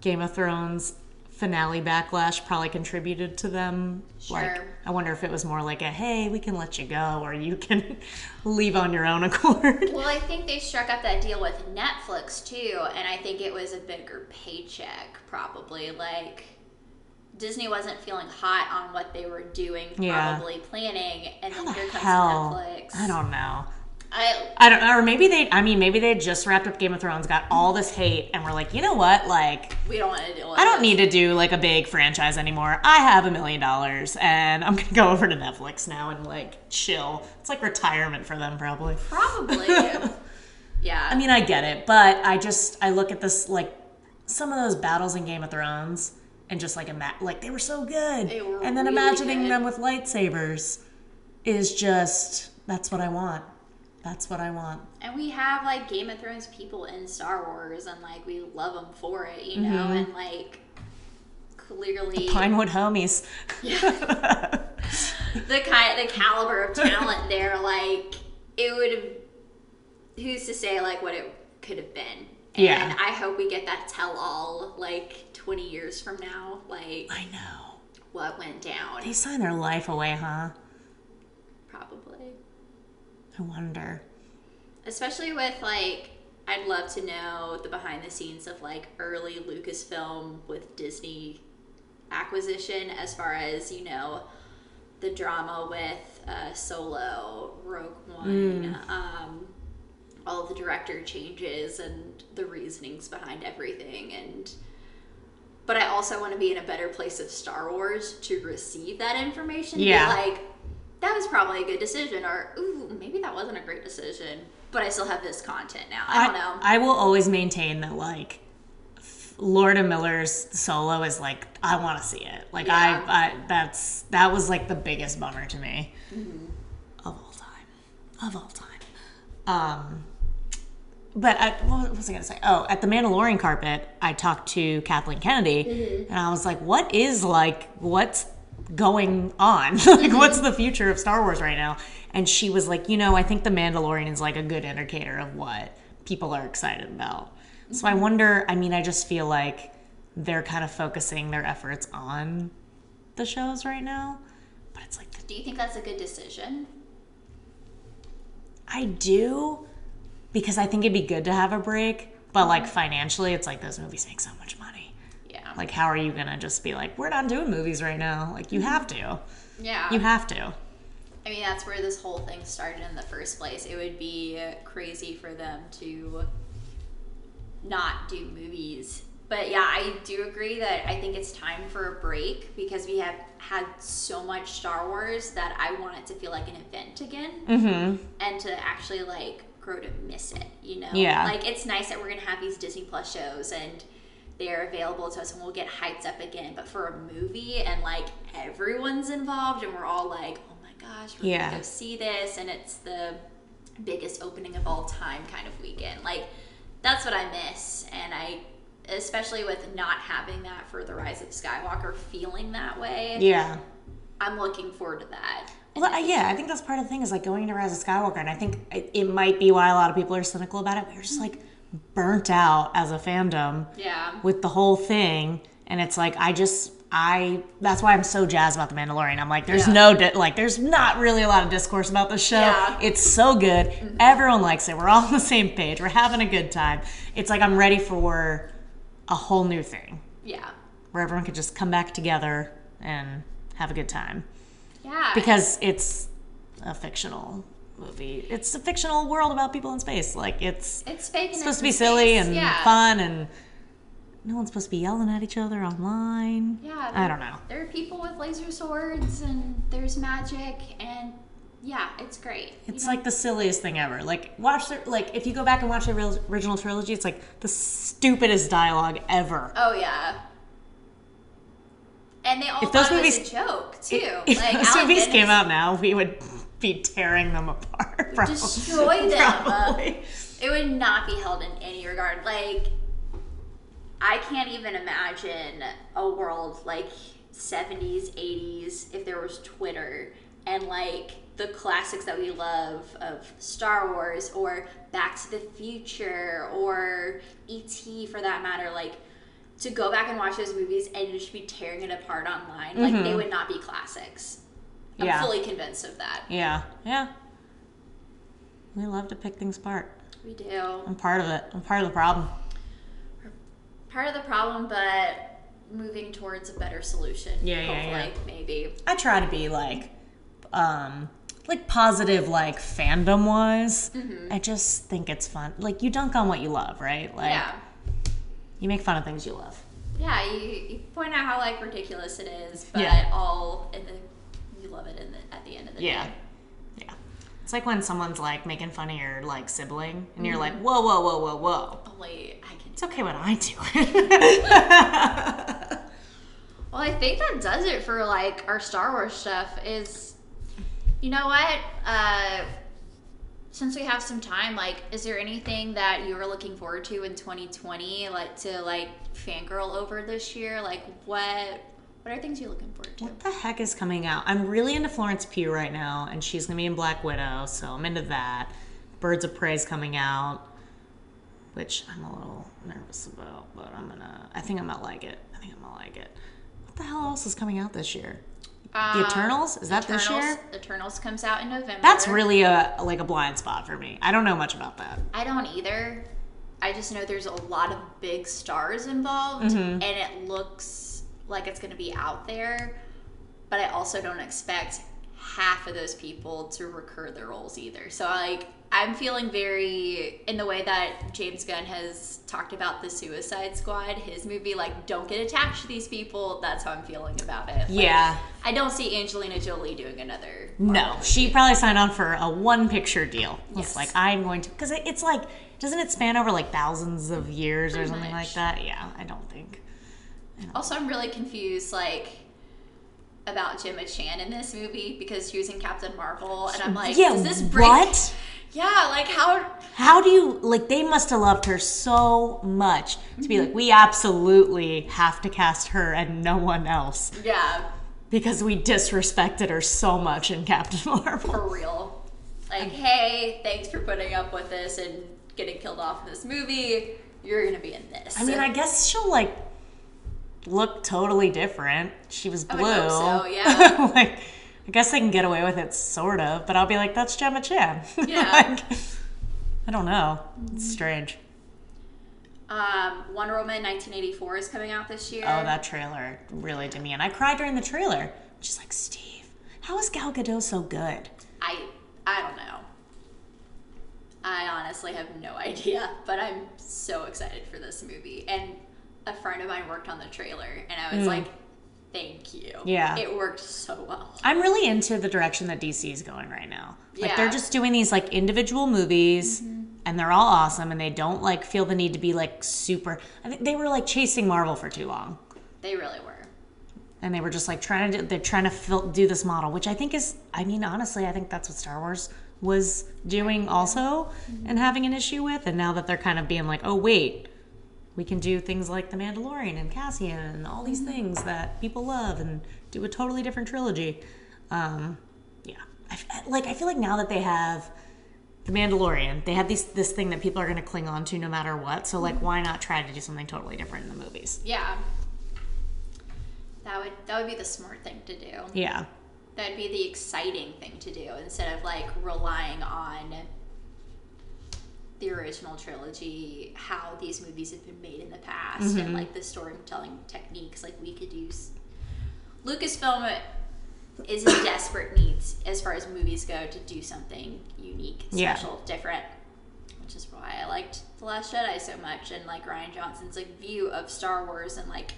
Game of Thrones finale backlash probably contributed to them. Like,
Sure.
I wonder if it was more like a "Hey, we can let you go," or you can <laughs> leave on your own accord.
Well, I think they struck up that deal with Netflix too, and I think it was a bigger paycheck, probably. Like, Disney wasn't feeling hot on what they were doing,
Yeah.
probably planning, and then here comes
Hell,
Netflix.
I don't know.
I,
I don't know, or maybe they. I mean, maybe they just wrapped up Game of Thrones, got all this hate, and were like, you know what, like.
we don't want to deal
I don't
this.
need to do like a big franchise anymore. I have a million dollars and I'm gonna go over to Netflix now and like chill. It's like retirement for them, probably.
Probably. <laughs> yeah.
I mean, I get it, but I just I look at this like some of those battles in Game of Thrones and just like ima- like they were so good,
They were
and then
really
imagining
good.
them with lightsabers is just that's what I want. That's what I want.
and we have like Game of Thrones people in Star Wars, and like we love them for it, you know,
Mm-hmm.
and like clearly
Pinewood homies. Yeah. <laughs>
the kind the caliber of talent there like it would have. Who's to say like what it could have been?
Yeah.
And I hope we get that tell all like 20 years from now, like
I know.
what went down.
They signed their life away, huh?
Probably.
I wonder.
Especially with like, I'd love to know the behind the scenes of like early Lucasfilm with Disney acquisition, as far as you know, the drama with uh, Solo, Rogue One, um, all the director changes and the reasonings behind everything, and. But I also want to be in a better place of Star Wars to receive that information.
Yeah.
like, that was probably a good decision, or ooh, maybe that wasn't a great decision. But I still have this content now. I don't know.
I will always maintain that like f- Lord and Miller's solo is like I want to see it. Like
Yeah.
I, I that's that was like the biggest bummer to me of all time, of all time. Um, but I, what was I gonna say? Oh, at the Mandalorian carpet, I talked to Kathleen Kennedy, mm-hmm. and I was like, "What is like what's going on? <laughs> like, what's the future of Star Wars right now?" And she was like, "You know, I think the Mandalorian is like a good indicator of what people are excited about." So I mm-hmm. wonder. I mean, I just feel like they're kind of focusing their efforts on the shows right now, but it's like
Do you think that's a good decision?
I do because I think it'd be good to have a break, but like financially, it's like those movies make so much money.
Yeah.
Like, how are you gonna just be like, we're not doing movies right now? Like, you have to.
yeah.
You have to.
I mean, that's where this whole thing started in the first place. It would be crazy for them to not do movies. But yeah, I do agree that I think it's time for a break because we have had so much Star Wars that I want it to feel like an event again
Mm-hmm.
and to actually like grow to miss it, you know?
Yeah.
Like it's nice that we're gonna have these Disney Plus shows and they're available to us and we'll get hyped up again. But for a movie and like everyone's involved and we're all like, oh my gosh, we're
Yeah.
gonna go see this and it's the biggest opening of all time kind of weekend. Like that's what I miss and I especially with not having that for the rise of Skywalker feeling that way.
Yeah.
I'm looking forward to that.
Well, I- yeah, I think that's part of the thing is like going into Rise of Skywalker, and I think it, it might be why a lot of people are cynical about it. We were just like burnt out as a fandom
Yeah.
with the whole thing, and it's like I just I that's why I'm so jazzed about the Mandalorian. I'm like, there's
Yeah.
no di- like, there's not really a lot of discourse about the show.
Yeah. Mm-hmm.
It's so good. Everyone likes it. We're all on the same page. We're having a good time. It's like I'm ready for a whole new thing
Yeah.
where everyone could just come back together and have a good time
Yeah.
because it's a fictional movie. It's a fictional world about people in space. Like it's
it's
supposed to be silly
space.
and
yeah.
fun and no one's supposed to be yelling at each other online.
Yeah,
I don't know.
There are people with laser swords and there's magic and yeah, it's great. You
It's
know?
like the silliest thing ever. Like watch the like if you go back and watch the original trilogy, it's like the stupidest dialogue ever.
oh yeah. And they all
If those
it
movies-
a joke too.
If
like
those
Alec
movies
Guinness
came out now, we would <laughs> be tearing them apart. <laughs> Probably.
destroy them.
Uh, probably.
it would not be held in any regard. Like I can't even imagine a world like 70s, 80s if there was Twitter and like the classics that we love of Star Wars or Back to the Future or E.T. for that matter, like to go back and watch those movies and just be tearing it apart online, like they would not be classics. I'm
Yeah.
fully convinced of that.
Yeah, yeah. We love to pick things apart.
We do.
I'm part of it. I'm part of the problem.
part of the problem, but moving towards a better solution.
Yeah, yeah,
hopefully, maybe.
I try to be like, um, like positive, like fandom wise. I just think it's fun. Like you dunk on what you love, right? Like
yeah,
you make fun of things you love.
yeah. You, you point out how like ridiculous it is, but
Yeah.
all in the you love it in the, at the end of the day.
Yeah.
day.
Yeah. It's like when someone's like making fun of your like sibling, and you're like, whoa, whoa, whoa, whoa, whoa.
Only I can.
It's okay when I do it. <laughs> <laughs>
Well, I think that does it for like our Star Wars stuff. Is you know what? Uh, since we have some time, like, is there anything that you were looking forward to in 2020, like to like fangirl over this year? Like, what what are things you're looking forward to?
What the heck is coming out? I'm really into Florence Pugh right now, and she's gonna be in Black Widow, so I'm into that. Birds of Prey's coming out, which I'm a little nervous about, but I'm gonna. I think I'm gonna like it. I think I'm gonna like it. What the hell else is coming out this year? The
Um,
Eternals? Is that this
Eternals,
year?
Eternals comes out in November.
That's really a like a blind spot for me. I don't know much about that.
I don't either. I just know there's a lot of big stars involved,
Mm-hmm.
and it looks like it's going to be out there. But I also don't expect half of those people to recur their roles either. So like I'm feeling very in the way that James Gunn has talked about the Suicide Squad, his movie. Like, don't get attached to these people. That's how I'm feeling about it. Like,
Yeah.
I don't see Angelina Jolie doing another.
No,
Marvel
she probably signed on for a one picture deal. It's
Yes.
like I'm going to because it's like doesn't it span over like thousands of years or something
much.
like that? Yeah, I don't think.
Also, I'm really confused, like, about Gemma Chan in this movie because she was in Captain Marvel, and I'm like,
yeah,
does this break?
what?
Yeah, like how?
How do you like? They must have loved her so much to be like, we absolutely have to cast her and no one else
Yeah,
because we disrespected her so much in Captain <laughs> Marvel.
for real. Like, hey, thanks for putting up with this and getting killed off in this movie. You're gonna be in this.
I mean, I guess she'll like look totally different. She was
I
blue.
so, <laughs> yeah.
like, I guess they can get away with it, sort of. But I'll be like, that's Gemma Chan. <laughs>
Yeah.
like, I don't know. It's strange.
um, Wonder Woman 1984 is coming out this year.
Oh, that trailer really did me, and I cried during the trailer. She's like, Steve, how is Gal Gadot so good?
I I don't know. I honestly have no <laughs> idea, but I'm so excited for this movie. And a friend of mine worked on the trailer, and I was like, "Thank you."
Mm. Yeah.
it worked so well.
I'm really into the direction that DC is going right now. Like they're just doing these like individual movies and they're all awesome and they don't like feel the need to be like super I think they were like chasing Marvel for too long.
They really were.
And they were just like trying to do, they're trying to fill, do this model, which I think is I mean honestly, I think that's what Star Wars was doing also and having an issue with and now that they're kind of being like, "Oh wait, we can do things like The Mandalorian and Cassian and all these things that people love and do a totally different trilogy. Um, yeah, I like I feel like now that they have The Mandalorian, they have these this thing that people are going to cling on to no matter what. So like, why not try to do something totally different in the movies?
Yeah. That would that would be the smart thing to do.
Yeah,
That'd be the exciting thing to do instead of like relying on the original trilogy, how these movies have been made in the past, and mm-hmm. like the storytelling techniques. Like we could use Lucasfilm is in <coughs> desperate needs as far as movies go to do something unique,
Yeah.
special, different. Which is why I liked The Last Jedi so much and like Rian Johnson's like view of Star Wars and like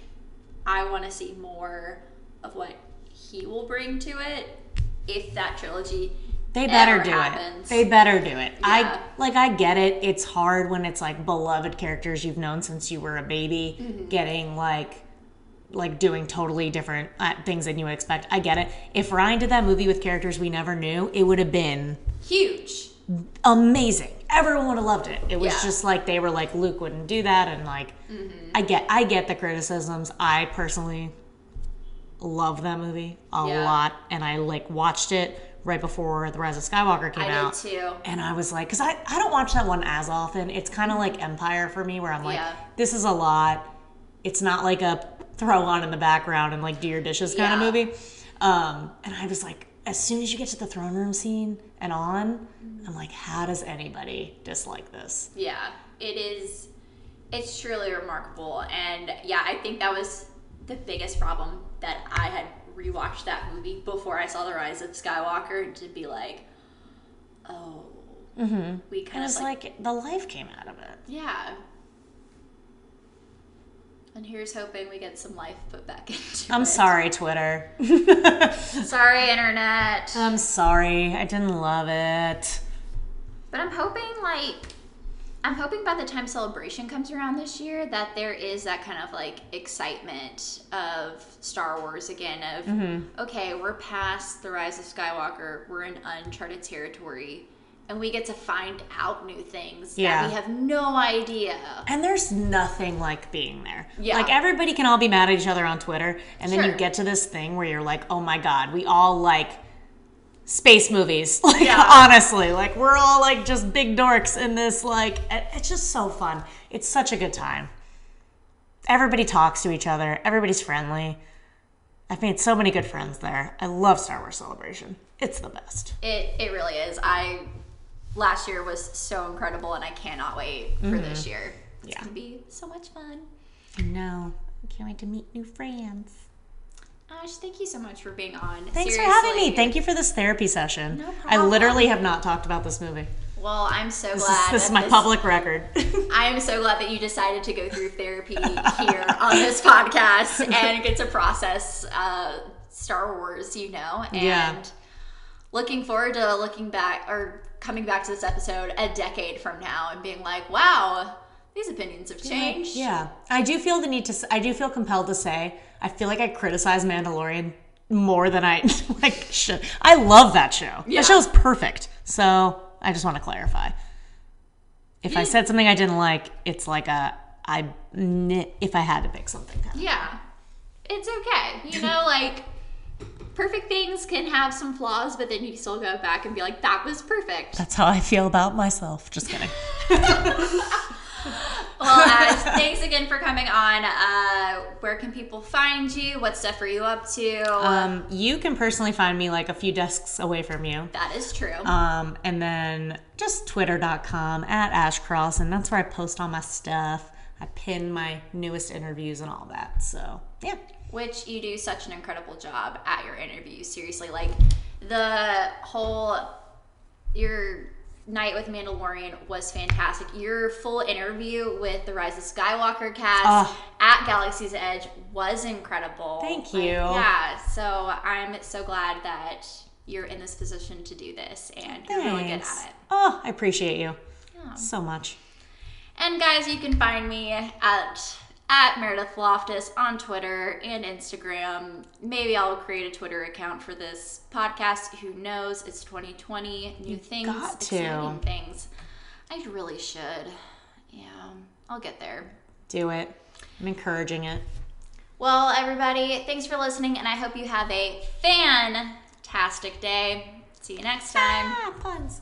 I want to see more of what he will bring to it if that trilogy
they better do
happens.
it. They better do it.
Yeah.
I like I get it. It's hard when it's like beloved characters you've known since you were a baby
Mm-hmm.
getting like like doing totally different uh, things than you would expect. I get it. If Rian did that movie with characters we never knew, it would have been
huge.
amazing. Everyone would have loved it. It was
Yeah.
just like they were like Luke wouldn't do that and like I get I get the criticisms. I personally love that movie a
Yeah.
lot and I like watched it right before The Rise of Skywalker came
I
out.
too.
And I was like, because I, I don't watch that one as often. It's kind of like Empire for me, where I'm like,
Yeah.
this is a lot. It's not like a throw on in the background and like do your dishes kind of
Yeah.
movie. Um, and I was like, as soon as you get to the throne room scene and on, I'm like, how does anybody dislike this?
Yeah, it is. It's truly remarkable, and yeah, I think that was the biggest problem that I had rewatched that movie before I saw The Rise of Skywalker to be like, oh, mm-hmm. we
It
kind
was
of like,
like, the life came out of it.
yeah. And here's hoping we get some life put back <laughs> into it.
I'm
it.
sorry, Twitter. <laughs> <laughs>
Sorry, internet.
I'm sorry. I didn't love it.
But I'm hoping like I'm hoping by the time celebration comes around this year that there is that kind of like excitement of Star Wars again of mm-hmm. okay, we're past the rise of Skywalker, we're in uncharted territory and we get to find out new things
Yeah.
that we have no idea.
And there's nothing like being there.
Yeah.
Like everybody can all be mad at each other on Twitter, and then you get to this thing where you're like, oh my god, we all like space movies. <laughs> Like
Yeah.
honestly, like we're all like just big dorks in this. Like it's just so fun. It's such a good time. Everybody talks to each other. Everybody's friendly. I've made so many good friends there. I love Star Wars Celebration. It's the best.
It it really is. I last year was so incredible, and I cannot wait for this year. It's
Mm-hmm. Yeah.
gonna be so much fun.
I know. I can't wait to meet new friends.
Ash, thank you so much for being on.
Thanks for having me. Thank you for this therapy session.
No problem.
I literally have not talked about this movie.
Well, I'm so
This is,
glad.
this is my public record. <laughs>
I am so glad that you decided to go through therapy here on this podcast and get to process uh, Star Wars, you know, and
Yeah.
looking forward to looking back or coming back to this episode a decade from now and being like, wow, these opinions have changed.
yeah, I do feel the need to. I do feel compelled to say. I feel like I criticize Mandalorian more than I <laughs> like should. I love that show.
Yeah.
That show's perfect. So I just want to clarify. If I said something I didn't like, it's like a I. If I had to pick something, kind of.
Yeah. It's okay. You know, <laughs> like perfect things can have some flaws, but then you still go back and be like, that was perfect.
That's how I feel about myself. Just kidding. <laughs> <laughs>
Well, Ash, thanks again for coming on. Uh, where can people find you? What stuff are you up to?
Um, you can personally find me like a few desks away from you.
that is true.
Um, and then just twitter.com at ashcross, and that's where I post all my stuff. I pin my newest interviews and all that. So, yeah.
Which you do such an incredible job at your interviews. Seriously, like the whole your night with Mandalorian was fantastic. Your full interview with the Rise of Skywalker cast
Ah.
at Galaxy's Edge was incredible.
Thank
Like,
you.
yeah, so I'm so glad that you're in this position to do this, and you're really good at it.
Oh, I appreciate you
Yeah.
so much.
And guys, you can find me at at Meredith Loftus on Twitter and Instagram. Maybe I'll create a Twitter account for this podcast. Who knows? It's 2020, new things,
got to.
exciting things. I really should. Yeah, I'll get there.
Do it. I'm encouraging it.
Well, everybody, thanks for listening, and I hope you have a fantastic day. See you next time.
Ah, puns.